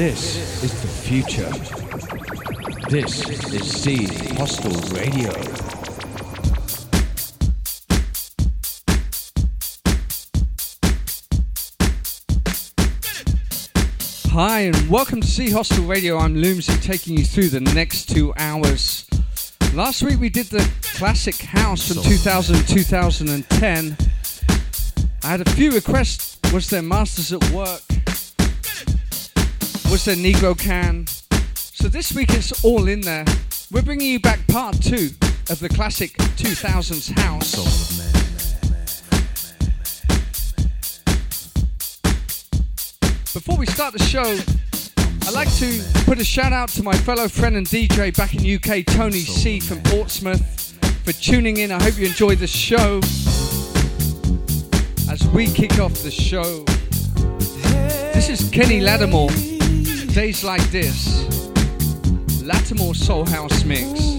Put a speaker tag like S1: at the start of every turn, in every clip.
S1: This is the future. This is Z Hostel Radio. Hi, and welcome to Z Hostel Radio. I'm Loomsy taking you through the next two hours. Last week we did the classic house from 2000 to 2010. I had a few requests. Was there Masters at Work? Was the Negrocan? So this week it's all in there. We're bringing you back part two of the classic 2000s house. Before we start the show, I'd like to put a shout out to my fellow friend and DJ back in UK, Tony C from Portsmouth, for tuning in. I hope you enjoyed the show. As we kick off the show, this is Kenny Lattimore, Days Like This, Lattimore Soul House Mix.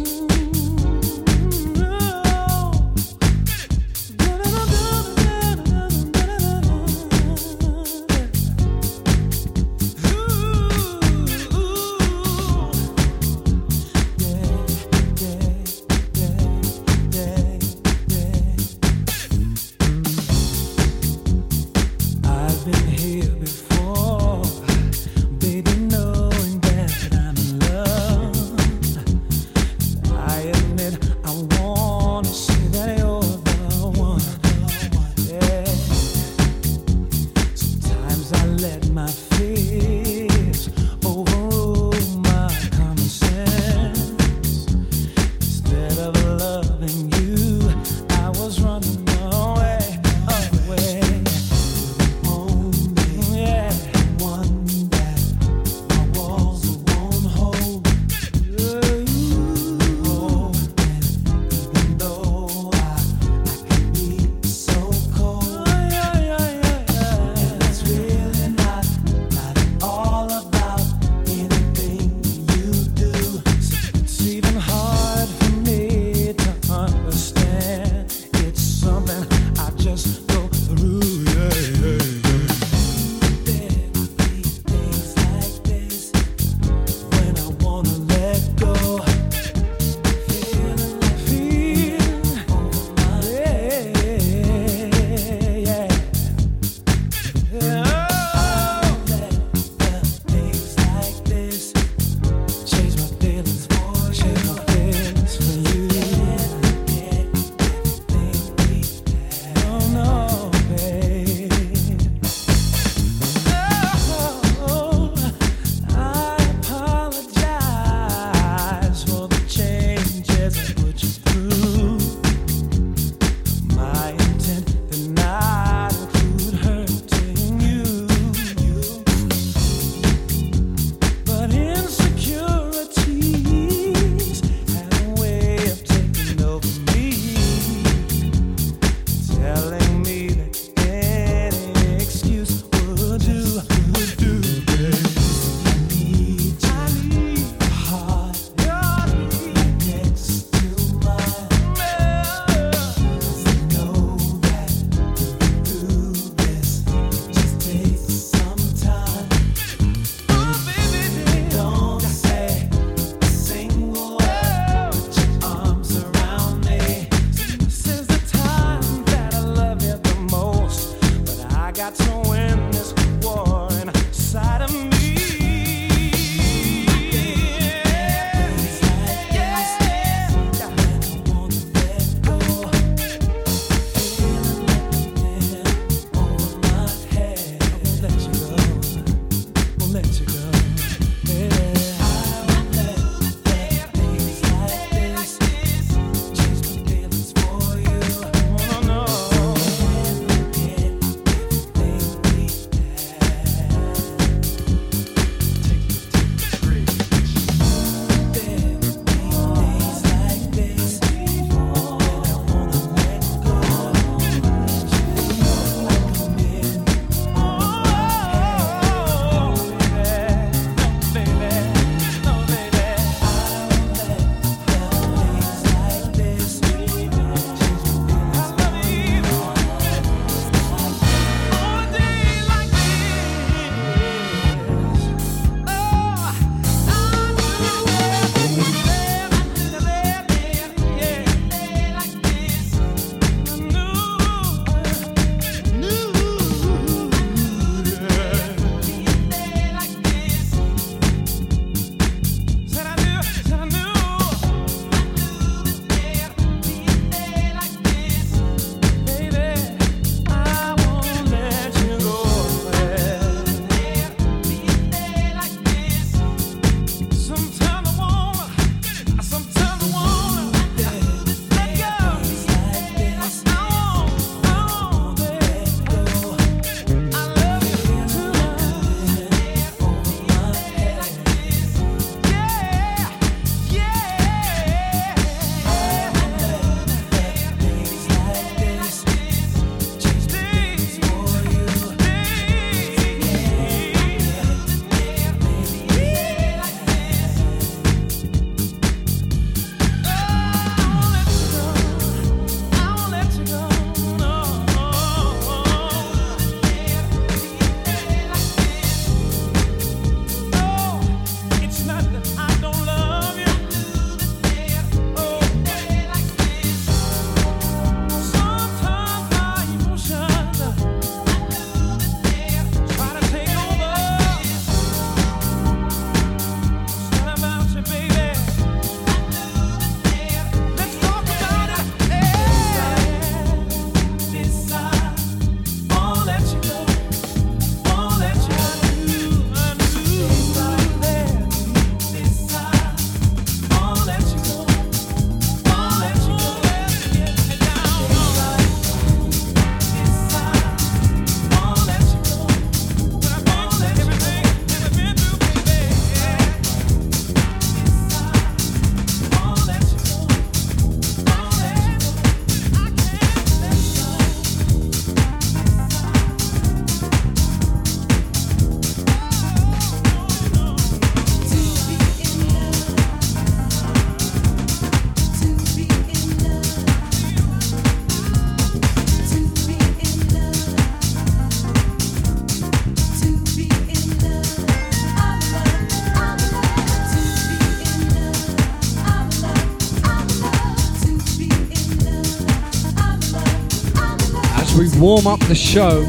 S2: Warm up the show.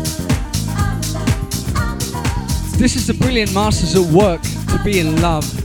S2: This is the brilliant Masters at Work to be in love.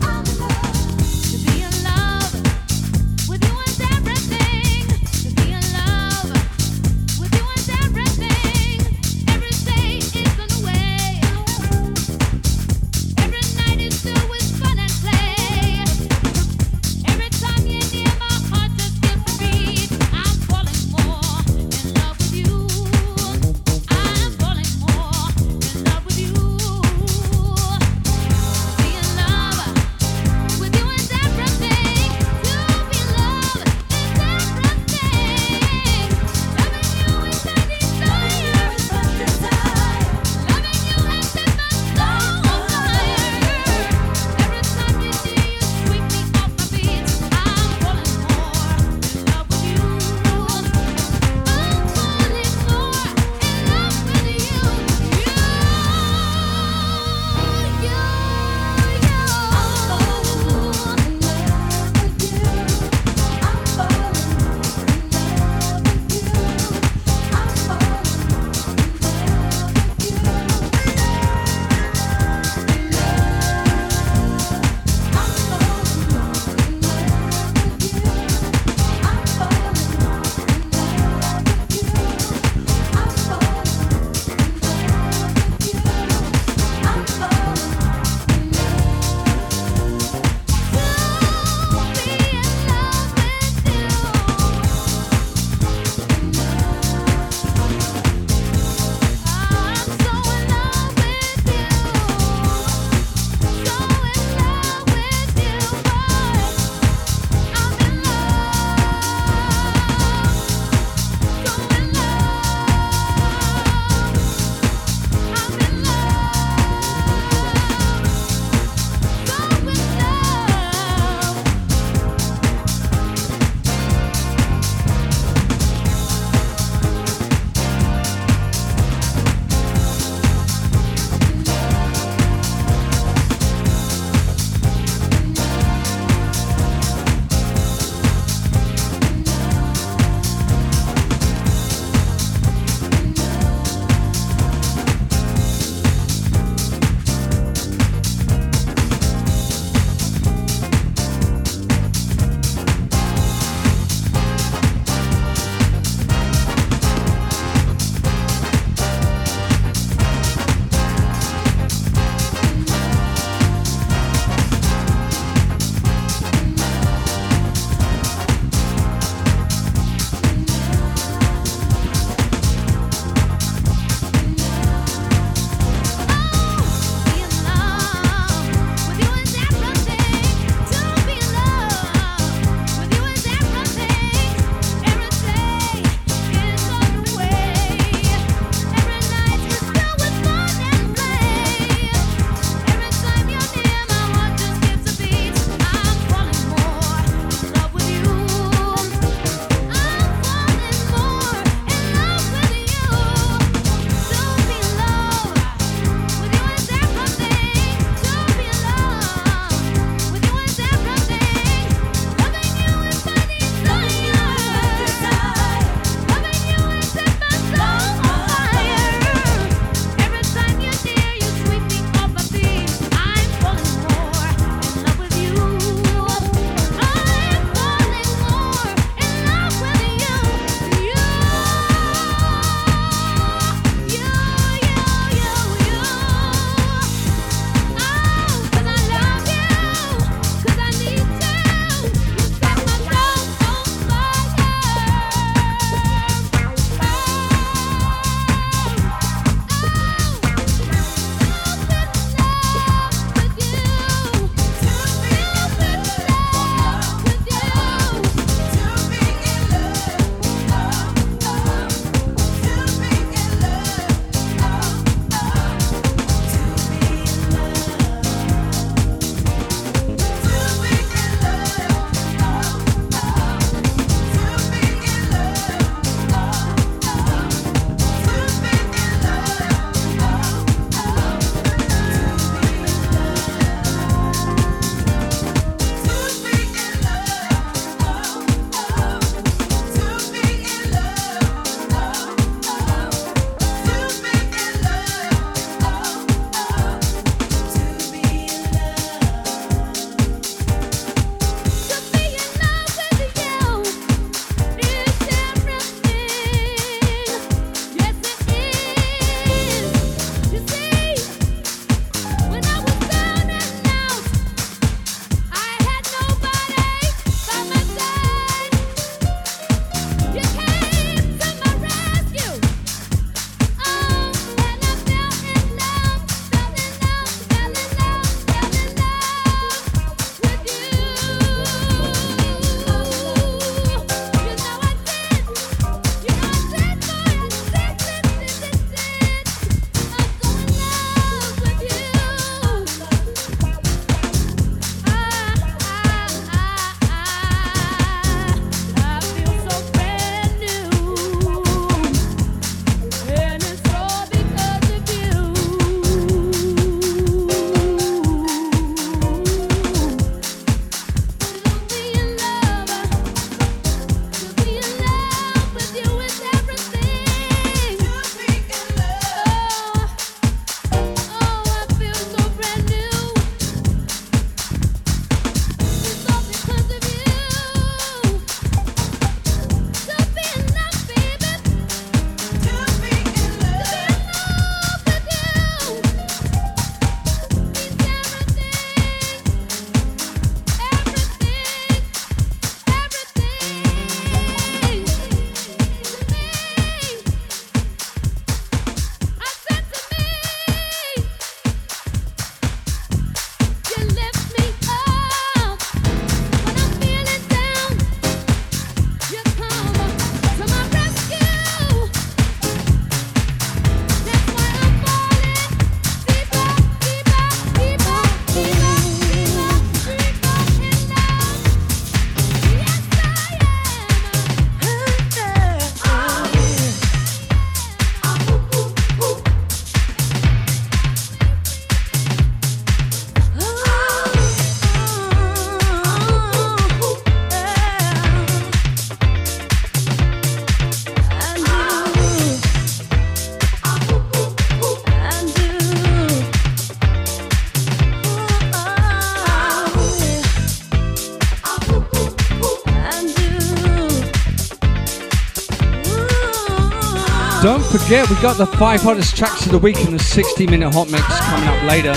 S3: Forget, we got the five hottest tracks of the week in the 60 minute hot mix coming up later.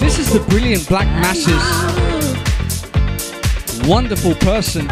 S3: This is the brilliant Black Masses. Wonderful person.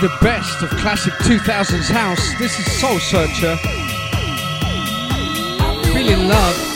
S4: The best of classic 2000s house. This is Soul Searcher. Feeling love.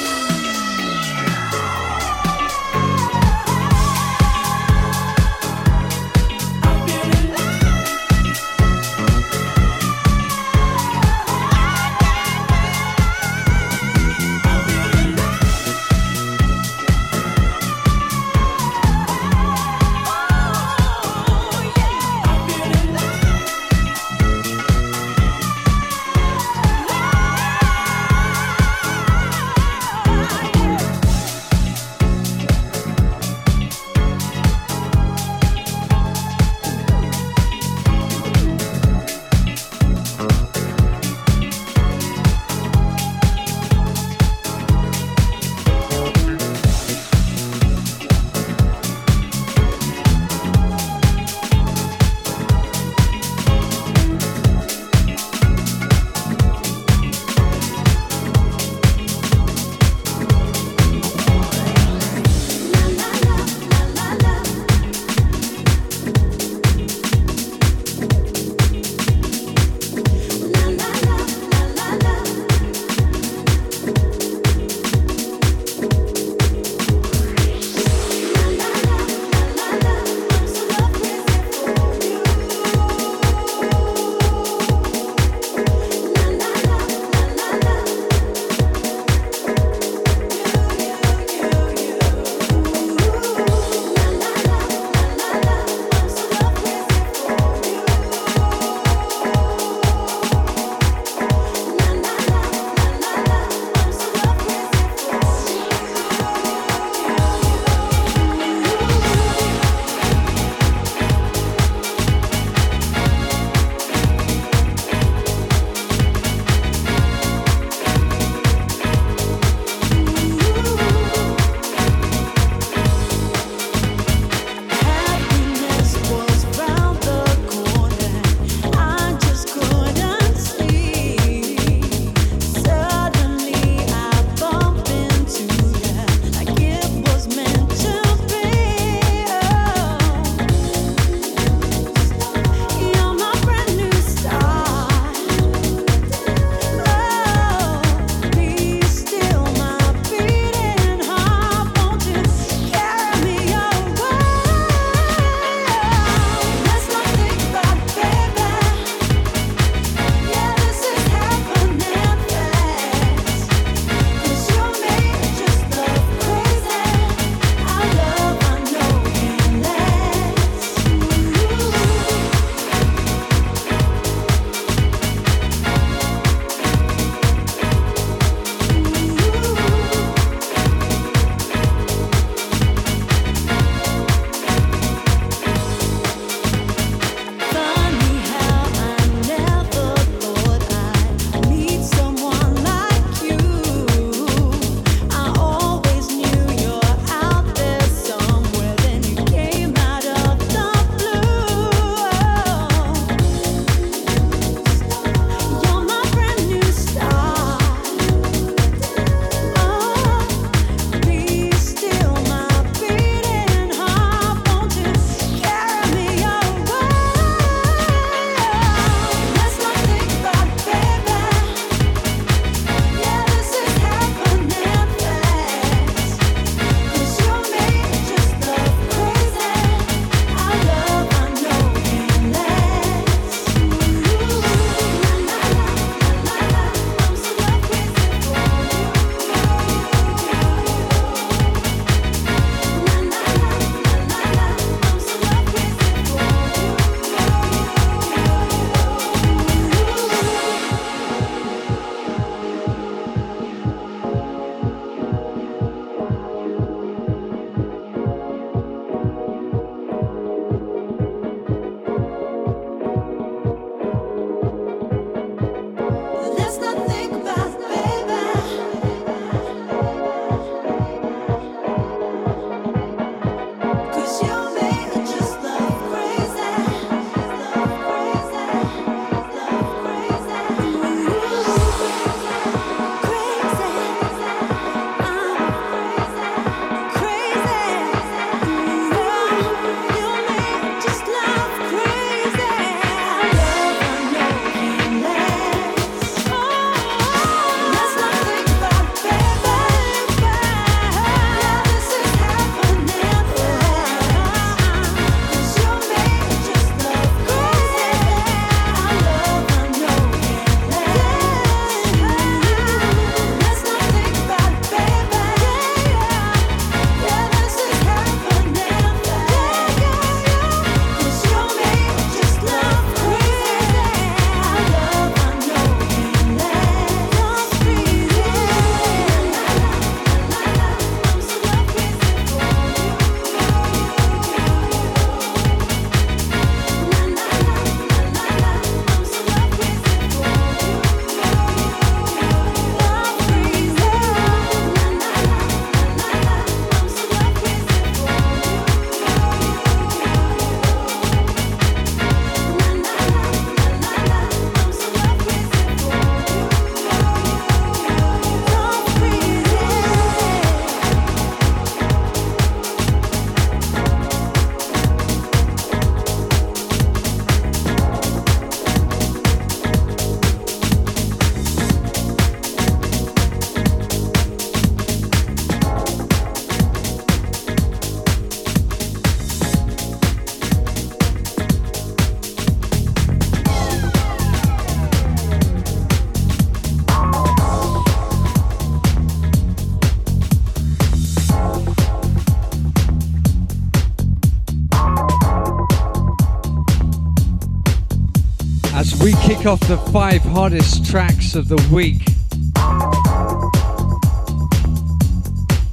S4: Off the five hottest tracks of the week.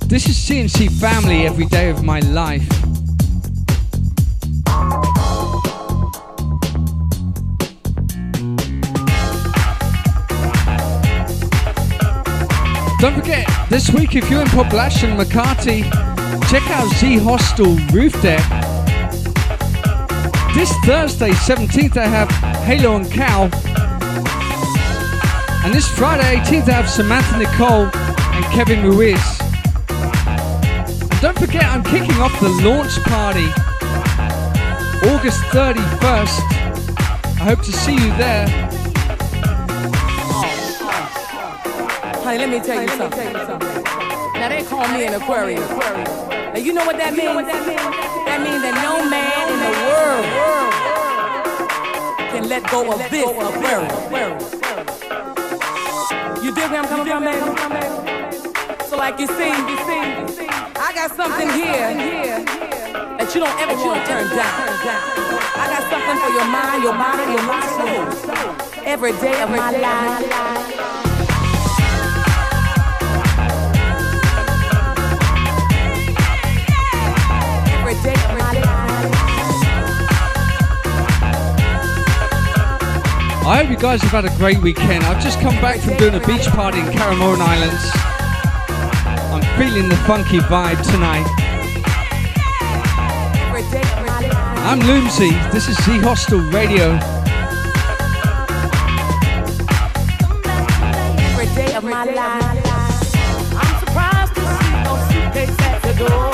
S4: This is CNC Family every day of my life. Don't forget, this week if you're in Poblacion and Makati, check out Z Hostel Roof Deck. This Thursday, 17th, I have Halo and Cal. And this Friday, 18th, I have Samantha Nicole and Kevin Ruiz. And don't forget, I'm kicking off the launch party August 31st. I hope to see you there.
S5: Honey, let me tell you something. Now they call me an Aquarius. Now you know what that means? That means that no man in the world let go of this Aquarius. You dig where I'm coming from, baby? So like you see, I got something here that you don't ever want to turn down. I got something for your mind, your body, your soul. Every day of my life.
S4: I hope you guys have had a great weekend. I've just come back from doing a beach party in Caramoan Islands. I'm feeling the funky vibe tonight. I'm Loomsy. This is Z Hostel Radio.
S5: Every day of my life. I'm surprised to see at the door.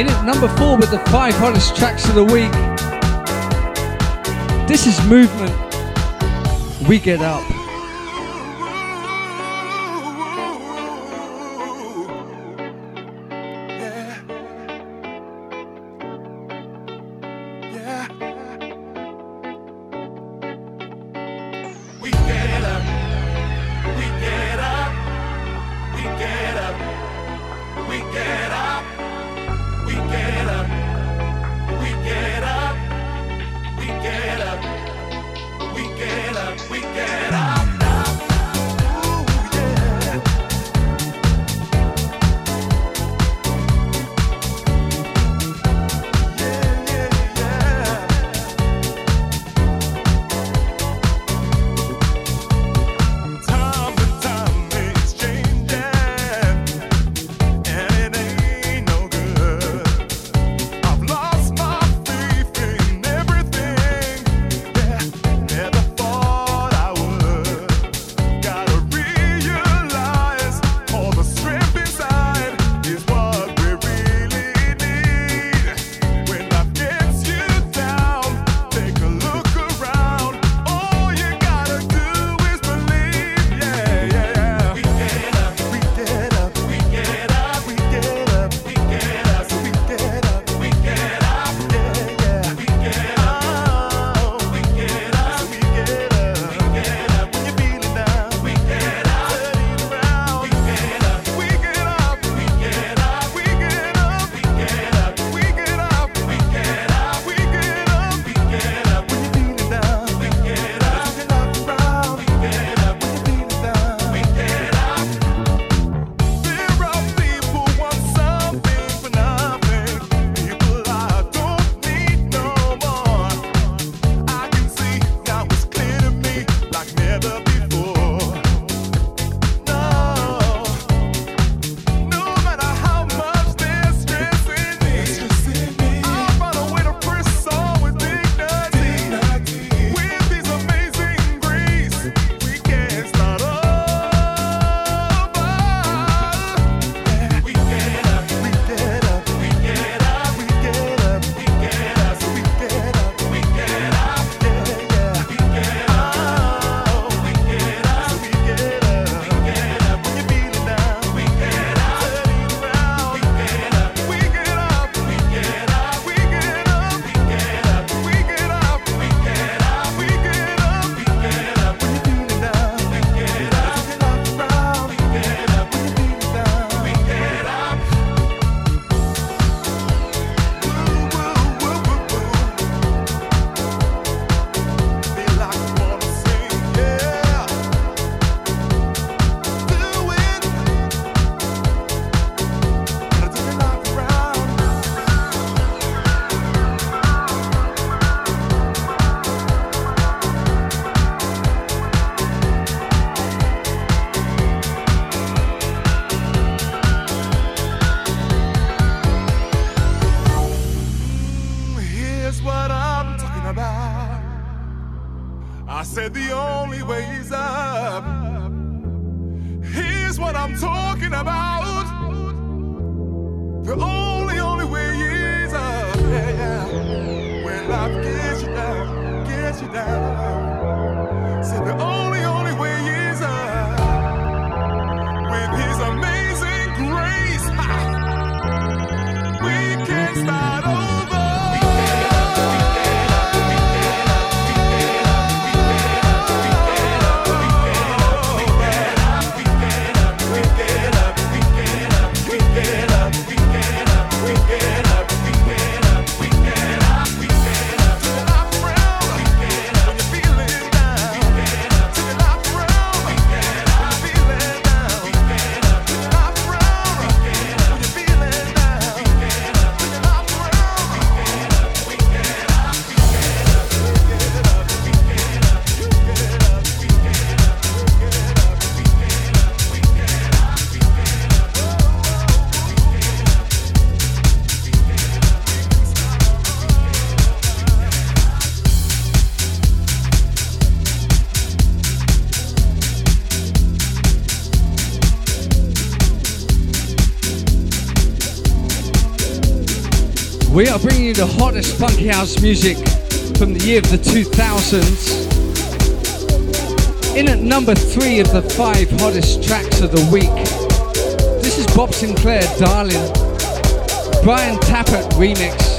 S5: In
S6: at number four with the five hottest tracks of the week. This is Movement. We Get Up.
S7: Hottest funky house music from the year of the 2000s. In at number three of the five hottest tracks of the week, this is Bob Sinclar, Darling, Brian Tappert remix.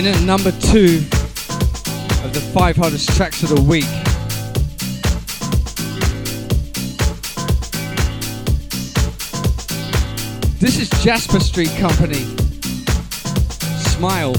S4: In at number two of the five hardest tracks of the week. This is Jasper Street Company. Smile.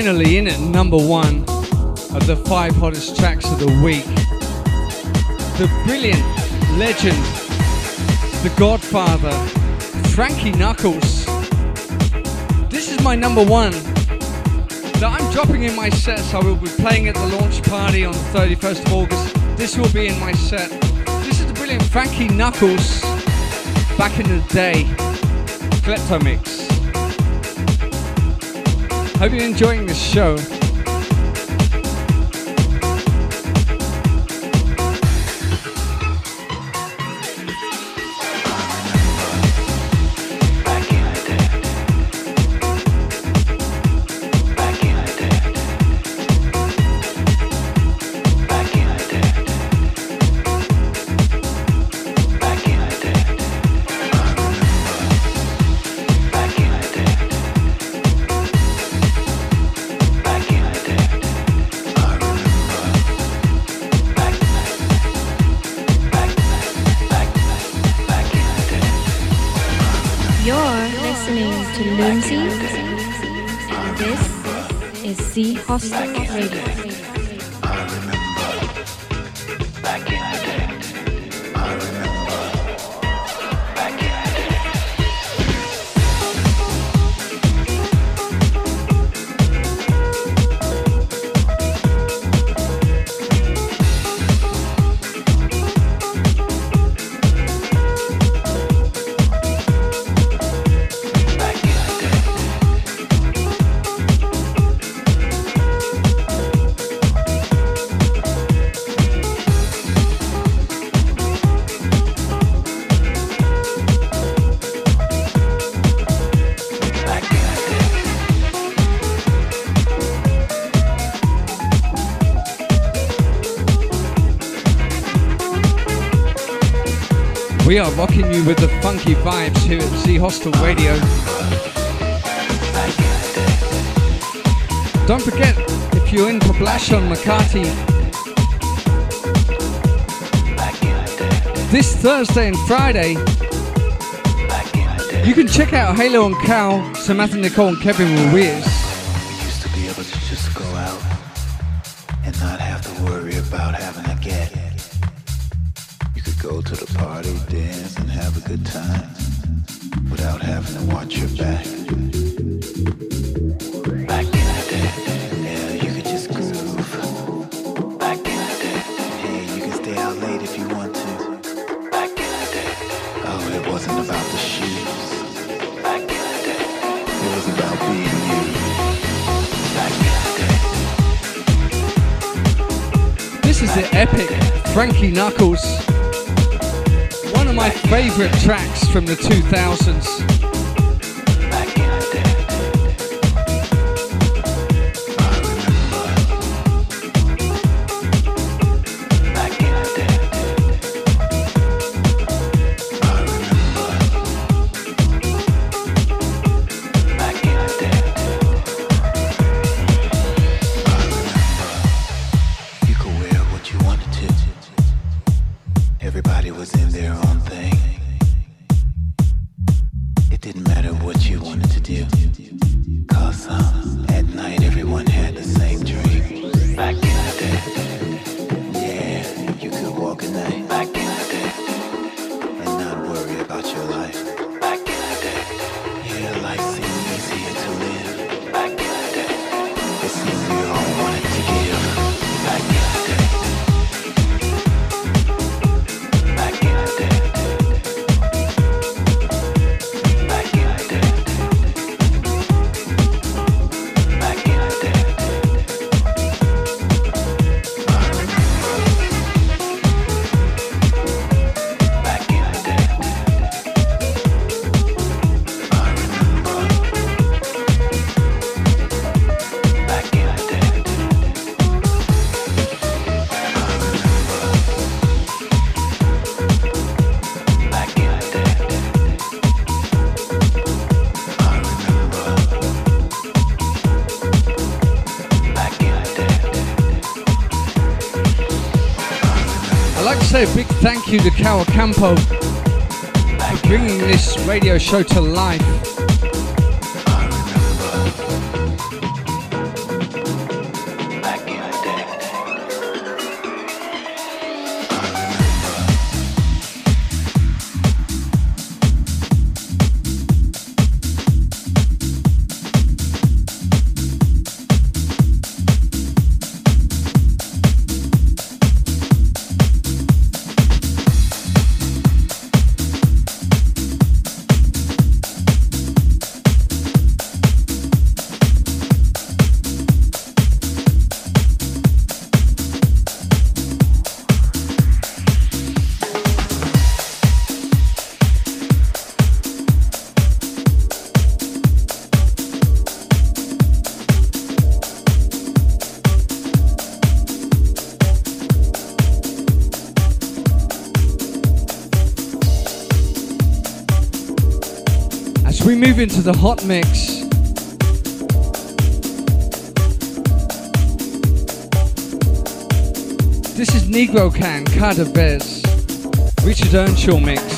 S4: Finally in at number one of the five hottest tracks of the week. The brilliant legend, the godfather, Frankie Knuckles. This is my number one that I'm dropping in my sets. I will be playing at the launch party on the 31st of August. This will be in my set. This is the brilliant Frankie Knuckles back in the day. Klepto Mix. Hope you're enjoying this show.
S8: Hostel Radio. We are rocking you with the funky vibes here at Z Hostel Radio. Don't forget, if you're in on Makati, this Thursday and Friday, you can check out Halo and Cal, Samantha Nicole and Kevin Ruiz. Frankie from the 2000s. Kawacampo for bringing this radio show to life.
S9: Move into the hot mix. This is Negrocan, Cada Vez, Richard Earnshaw mix.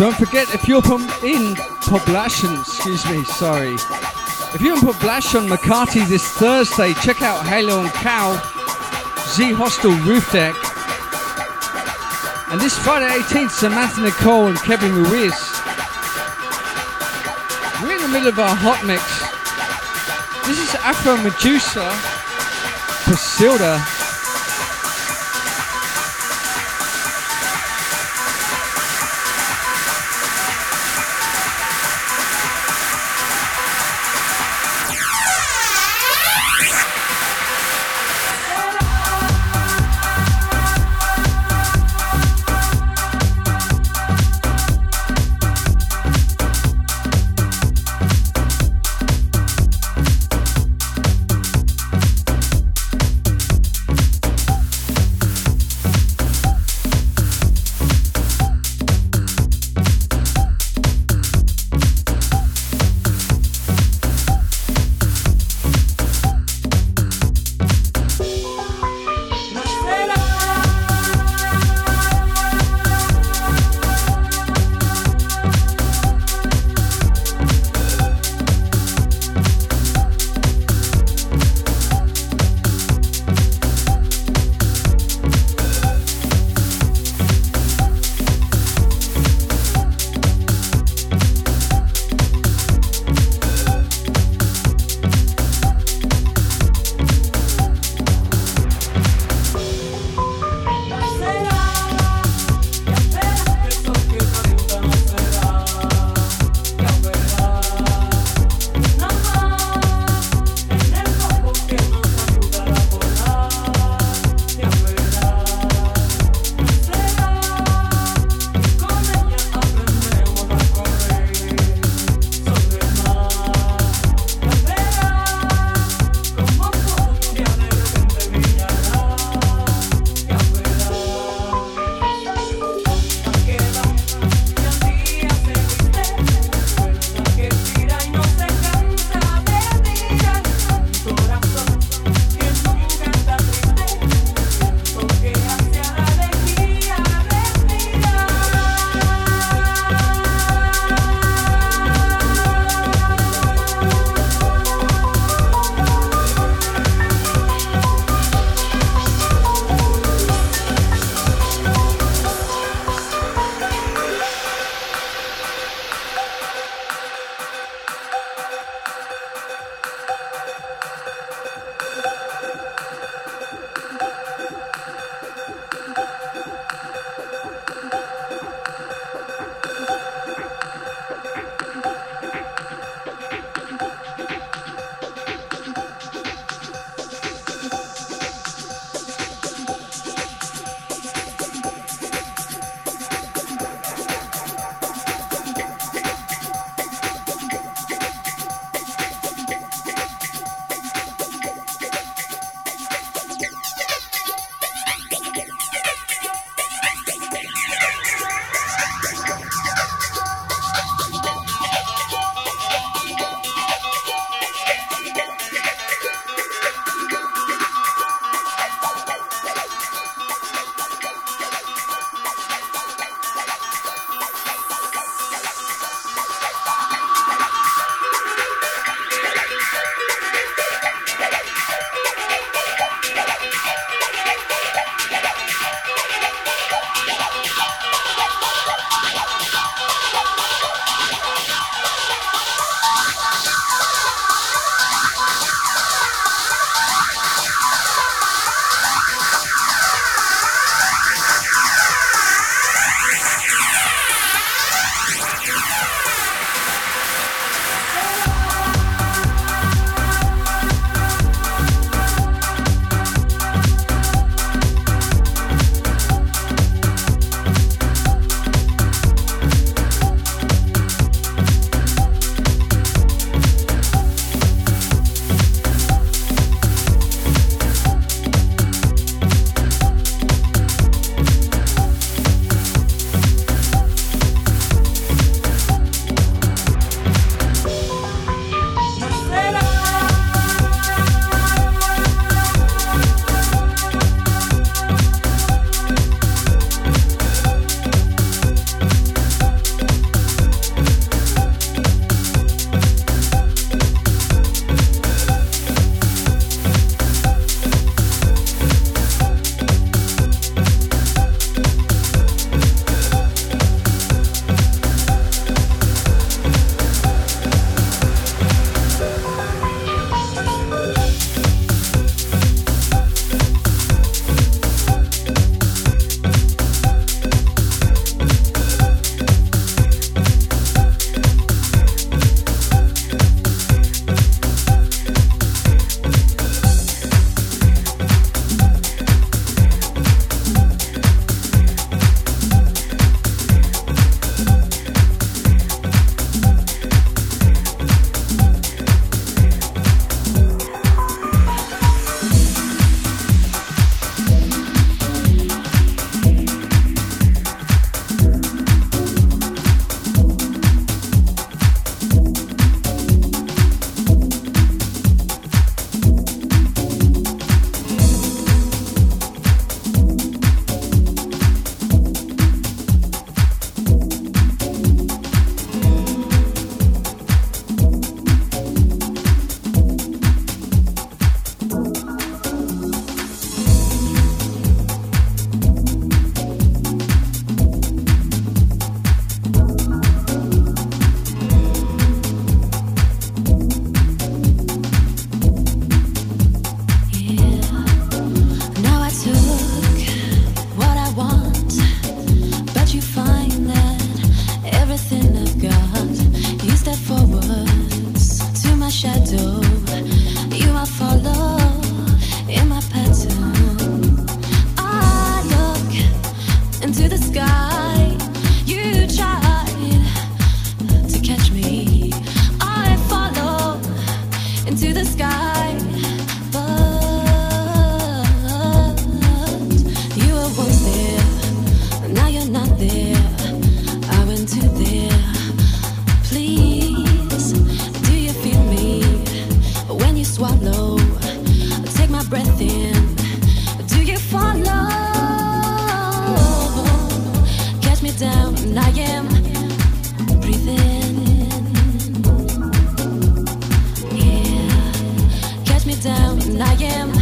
S4: Don't forget, if you're in Poblacion, excuse me, sorry. If you're in Poblacion, Makati this Thursday, check out Halo and Cow, Z Hostel Roof Deck. And this Friday 18th, Samantha Nicole and Kevin Ruiz. We're in the middle of our hot mix. This is Afro Medusa, Pasilda.
S10: the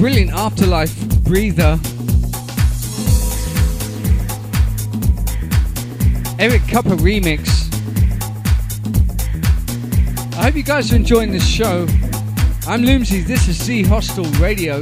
S10: brilliant Afterlife Breather. Eric Kupper remix. I hope you guys are enjoying this show. I'm Loomsy, this is Z Hostel Radio.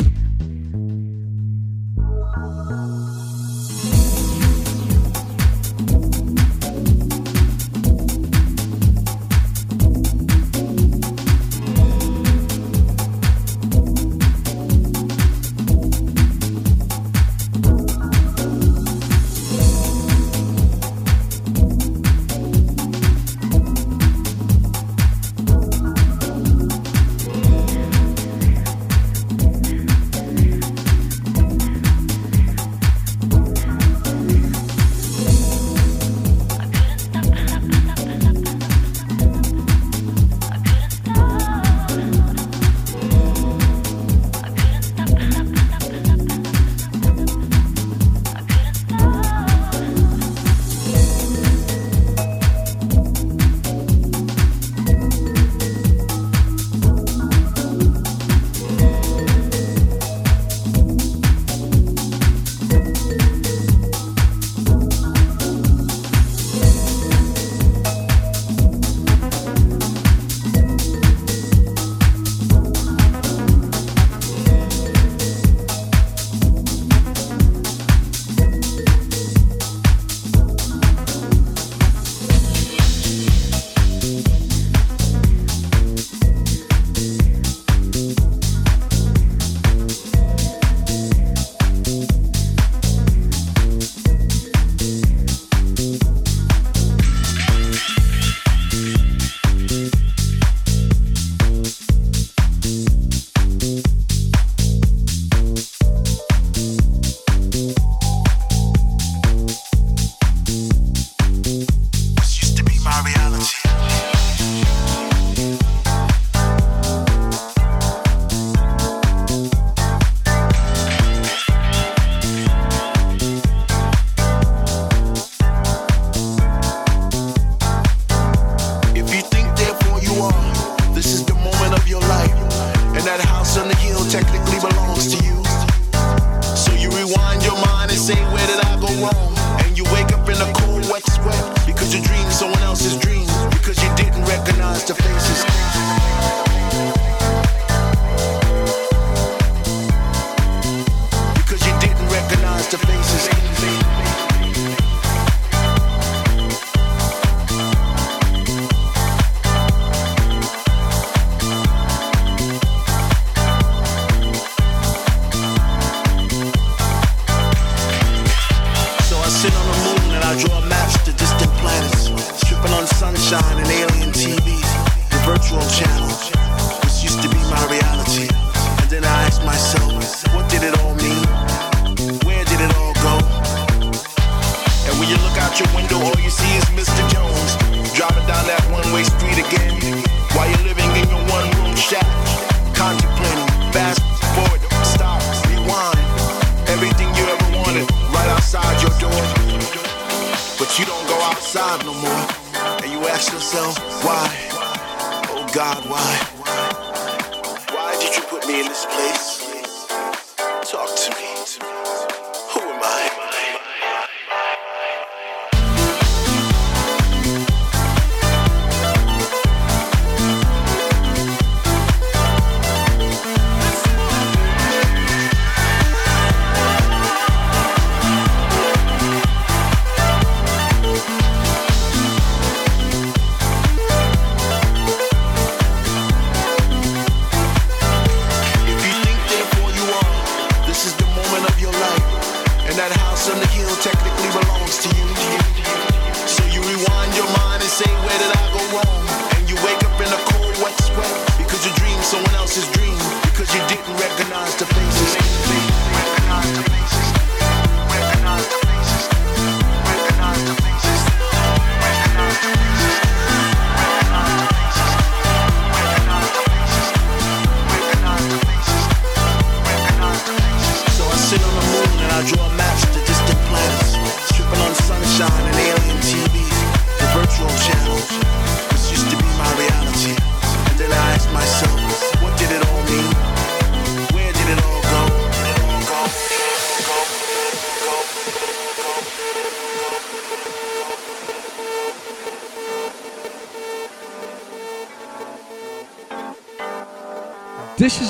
S11: recognize the faces.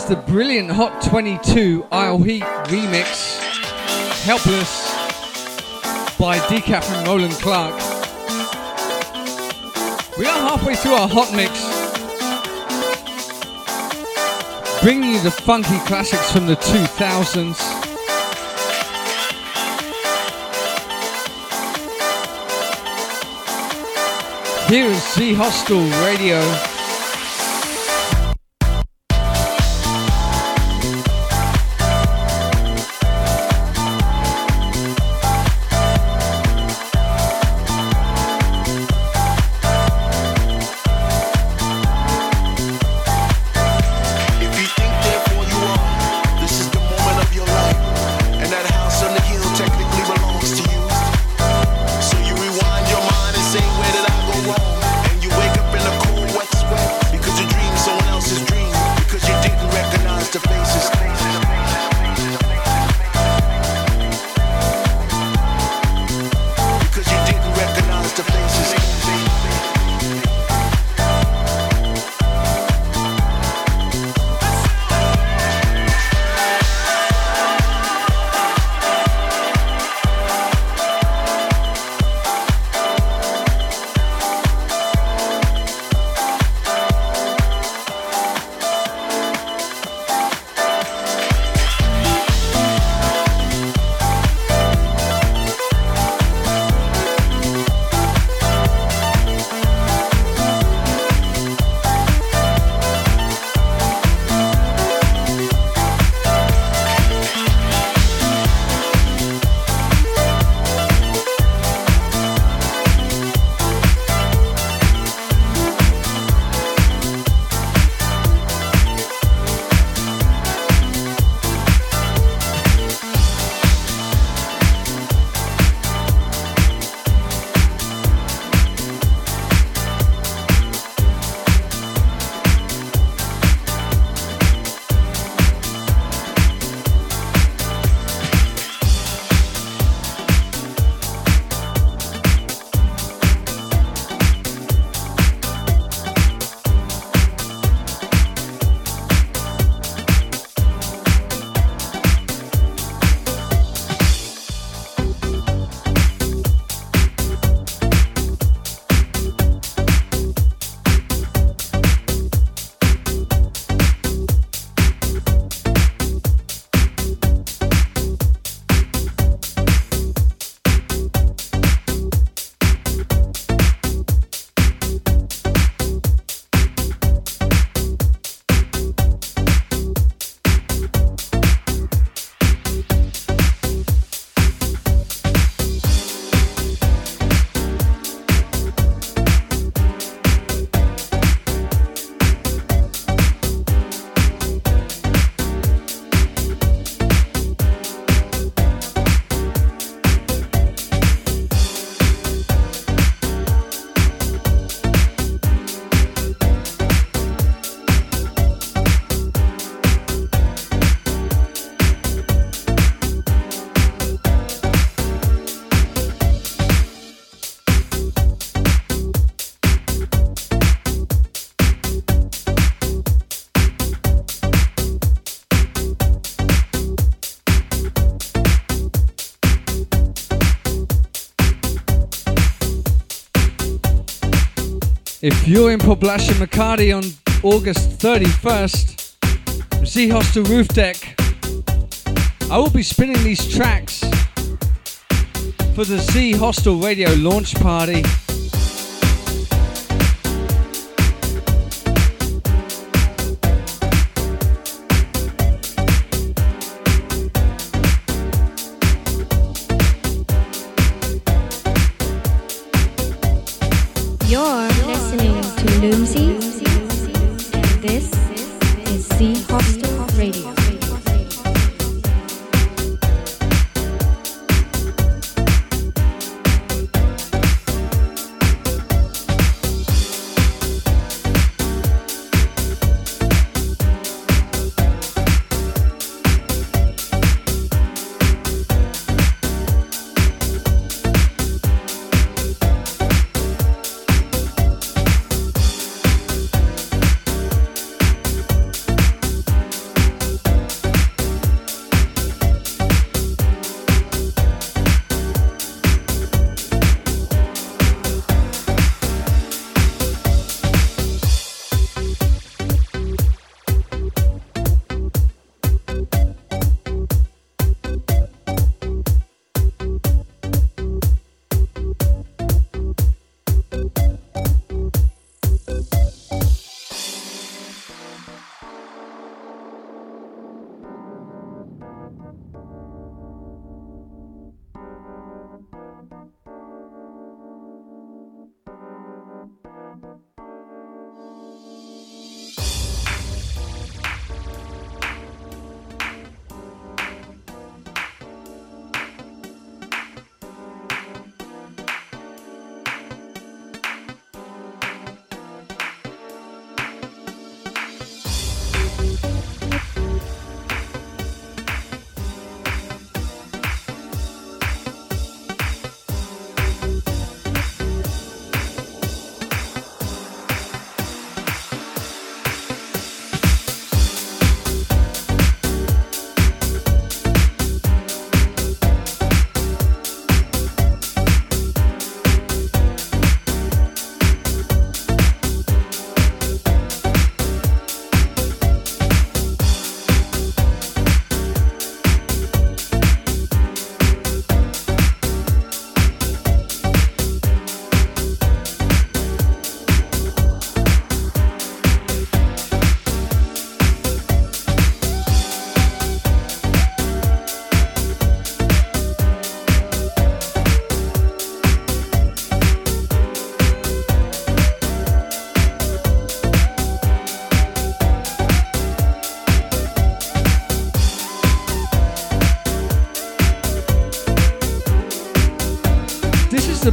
S11: the
S4: brilliant Hot 22 Isle Heat remix, Helpless, by Decaf and Roland Clark. We are halfway through our hot mix, bringing you the funky classics from the 2000s. Here is Z Hostel Radio.
S11: If
S4: you're in Poblacion Makati on August 31st, Z Hostel Roof Deck, I will be spinning these tracks for the Z Hostel Radio launch party.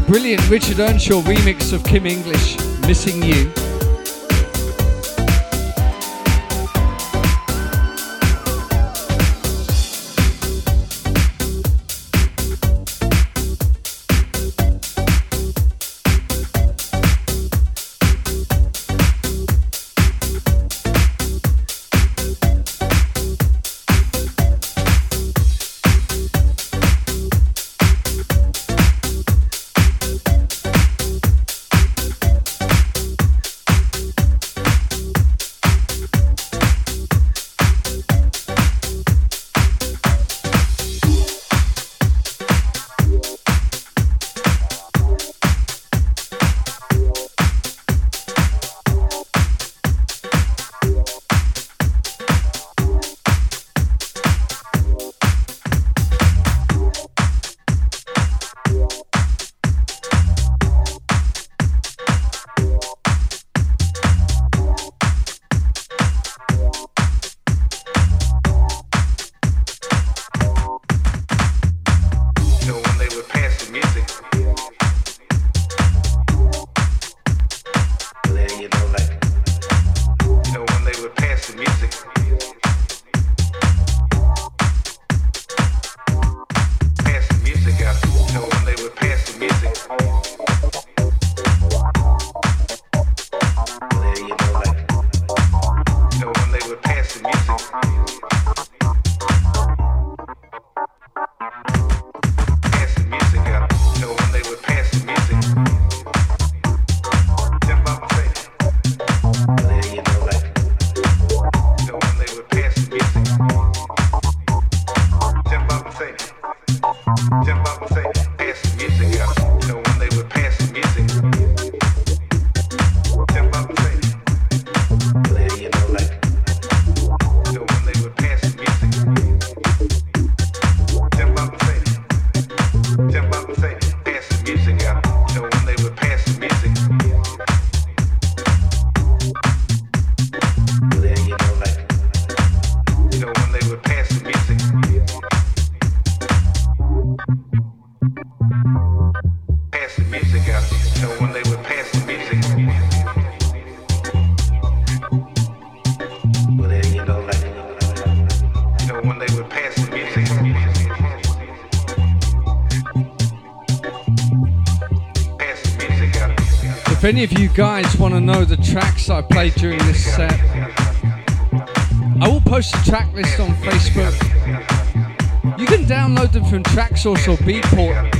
S4: Brilliant Richard Earnshaw remix of Kim English, Missing You.
S12: Any of you guys want to know the tracks I played during this set, I will post a track list on Facebook. You can download them from Traxsource or Beatport.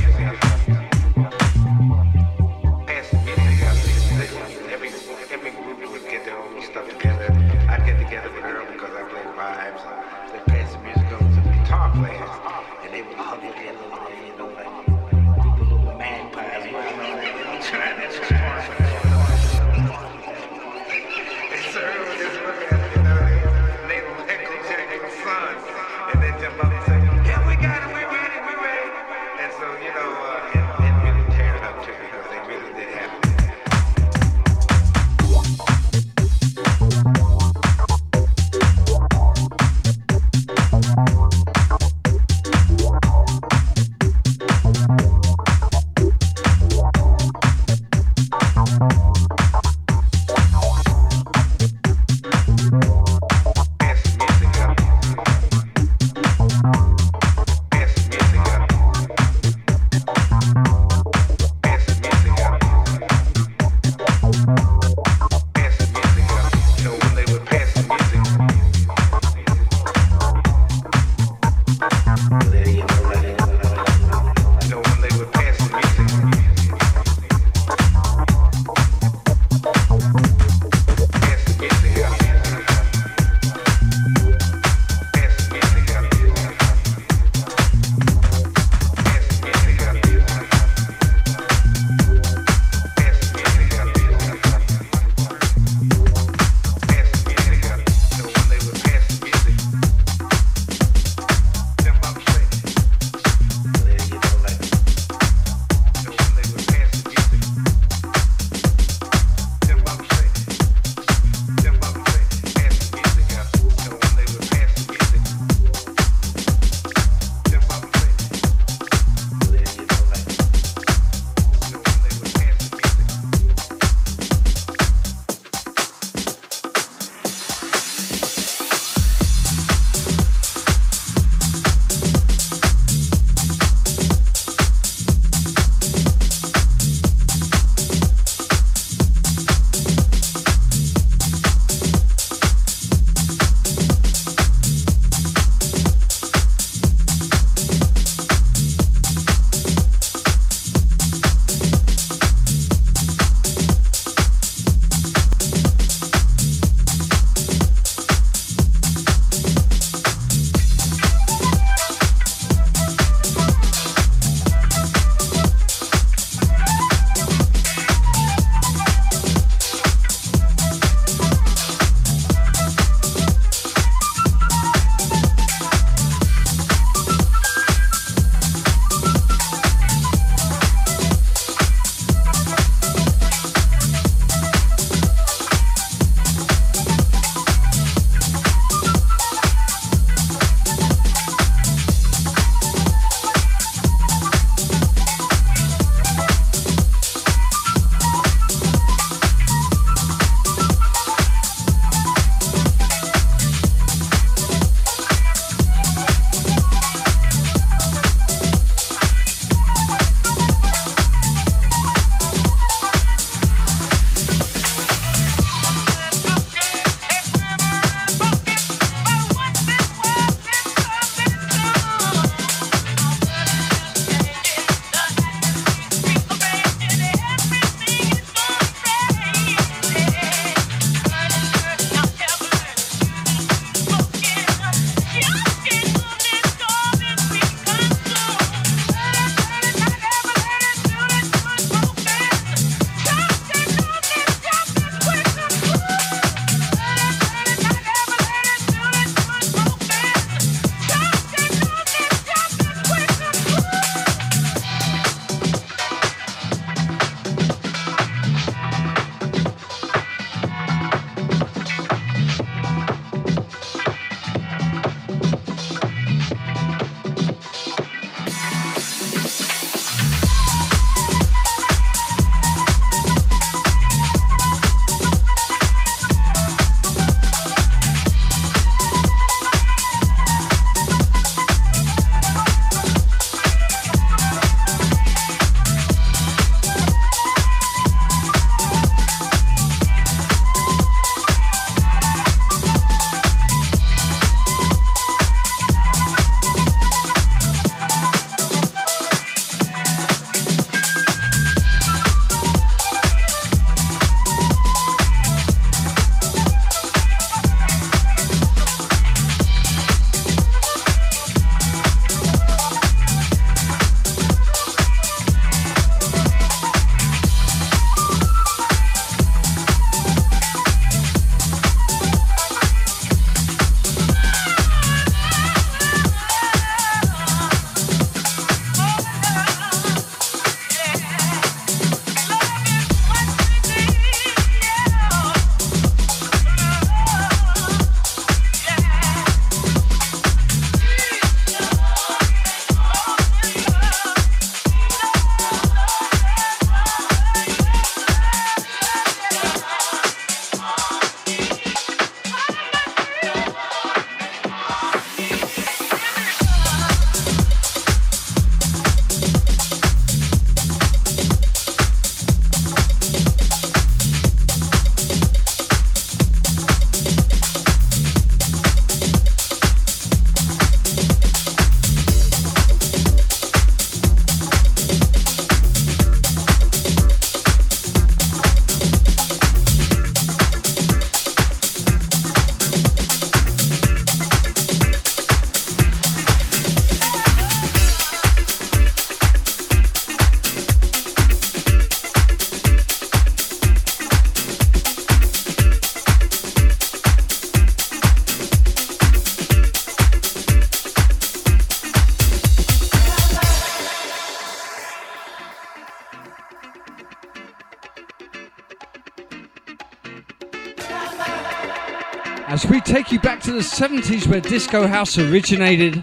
S3: Take you back to the 70s where disco house originated.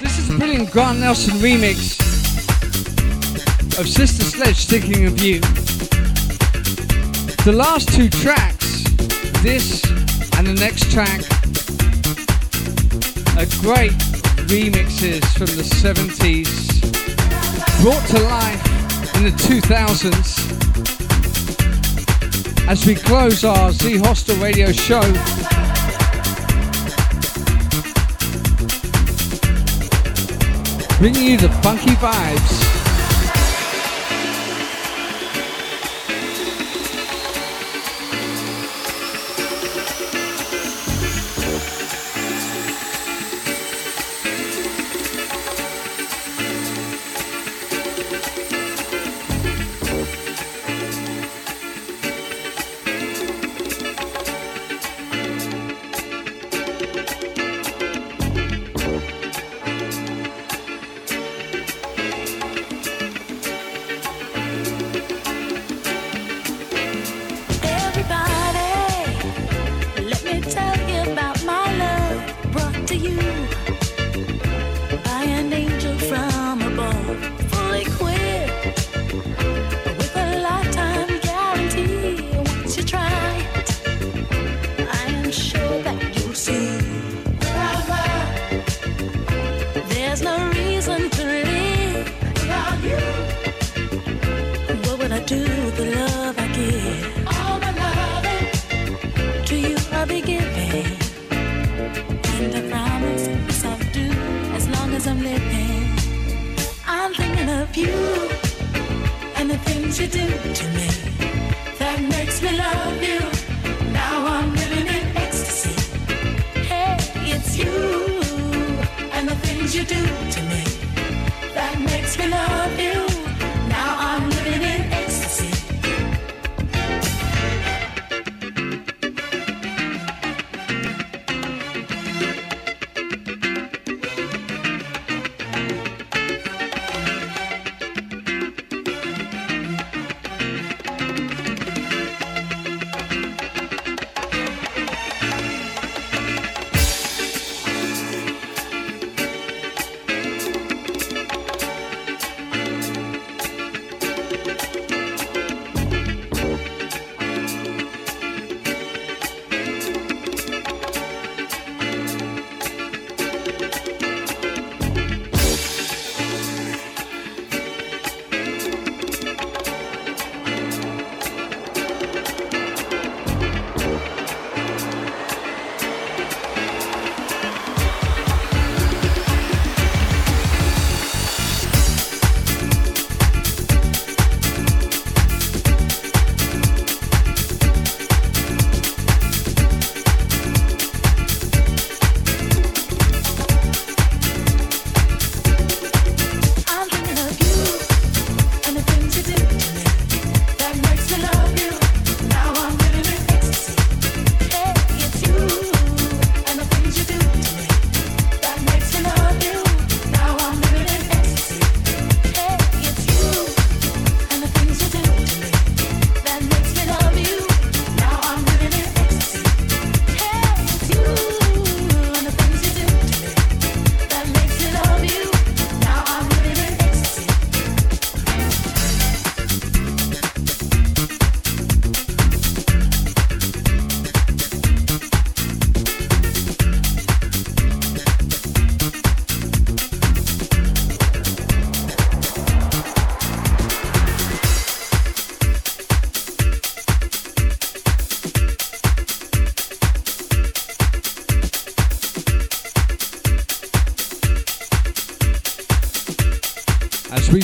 S3: This is a brilliant Grant Nelson remix of Sister Sledge Thinking of You. The last two tracks, this and the next track, are great remixes from the 70s, brought to life in the 2000s. As we close our Z Hostel radio show, bringing you the funky vibes.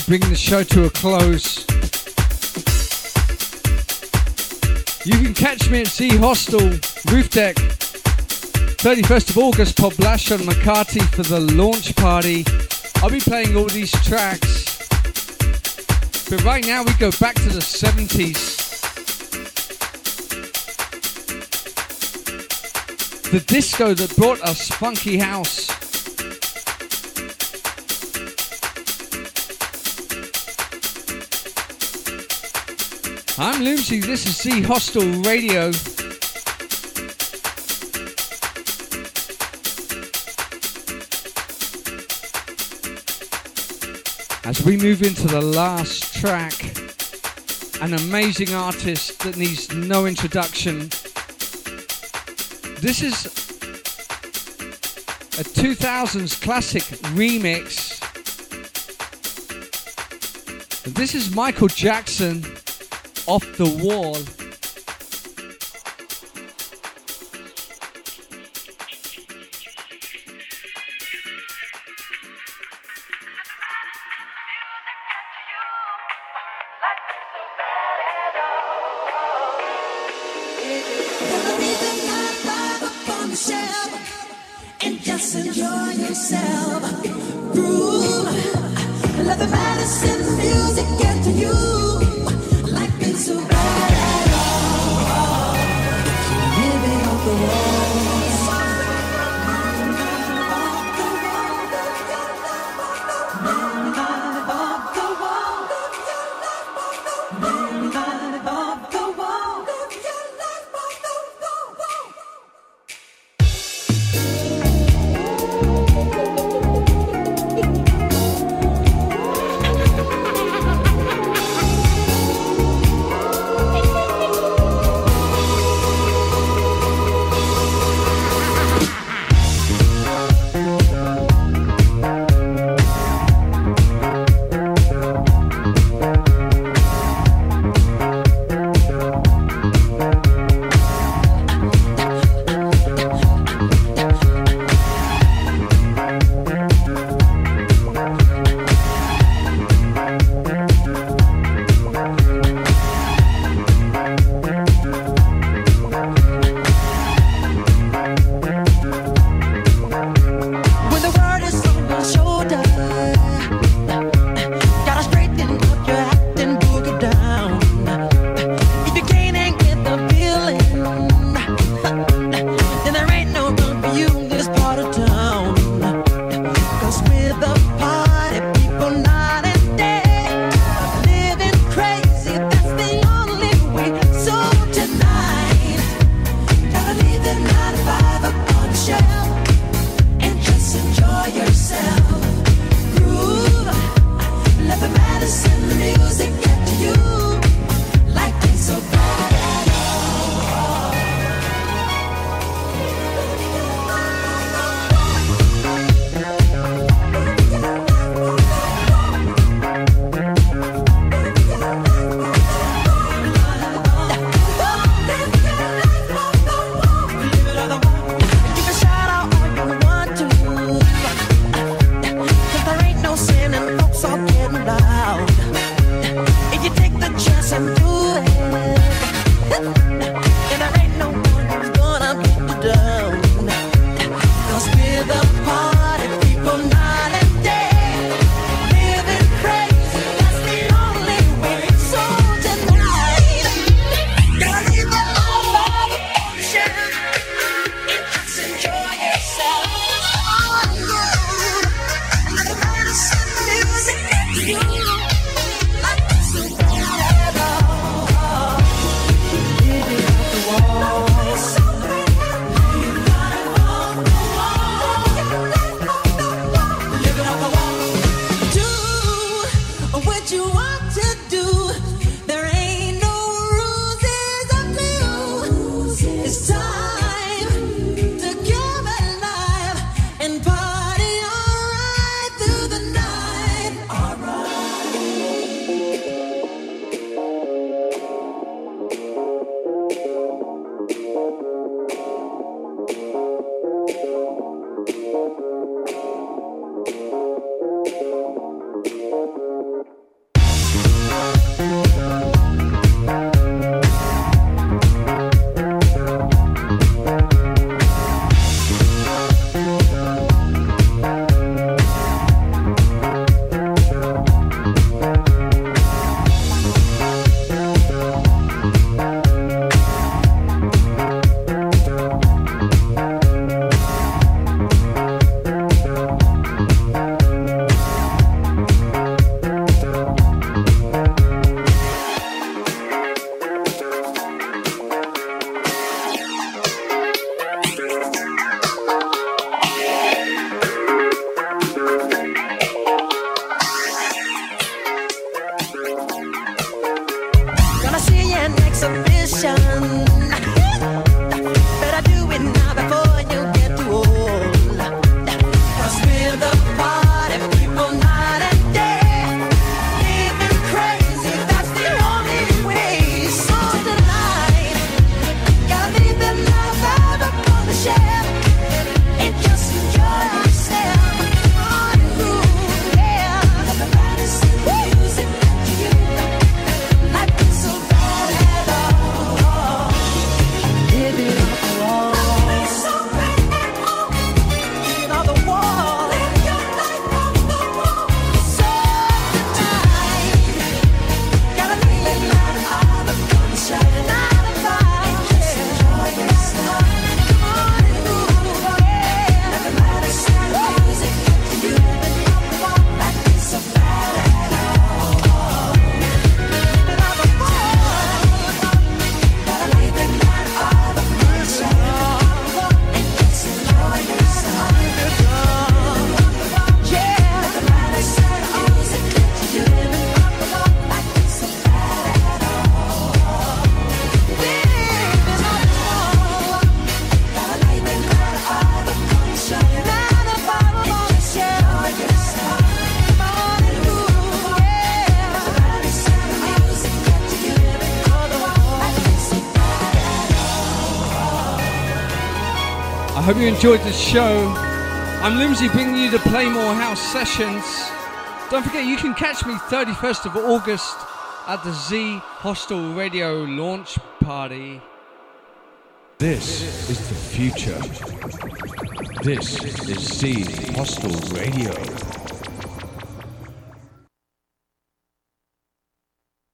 S3: Bringing the show to a close. You can catch me at Z Hostel Roof Deck, 31st of August, Poblacion Makati for the launch party. I'll be playing all these tracks. But right now we go back to the 70s. The disco that brought us funky house. I'm Lucy, this is Z Hostel Radio.
S4: As we move into the last track, an amazing artist that needs no introduction. This is a 2000s classic remix. This is Michael Jackson off the wall. You enjoyed the show. I'm Loomsy bringing you the Playmore House sessions. Don't forget, you can catch me 31st of August at the Z Hostel Radio launch party.
S6: This is the future. This is Z Hostel Radio.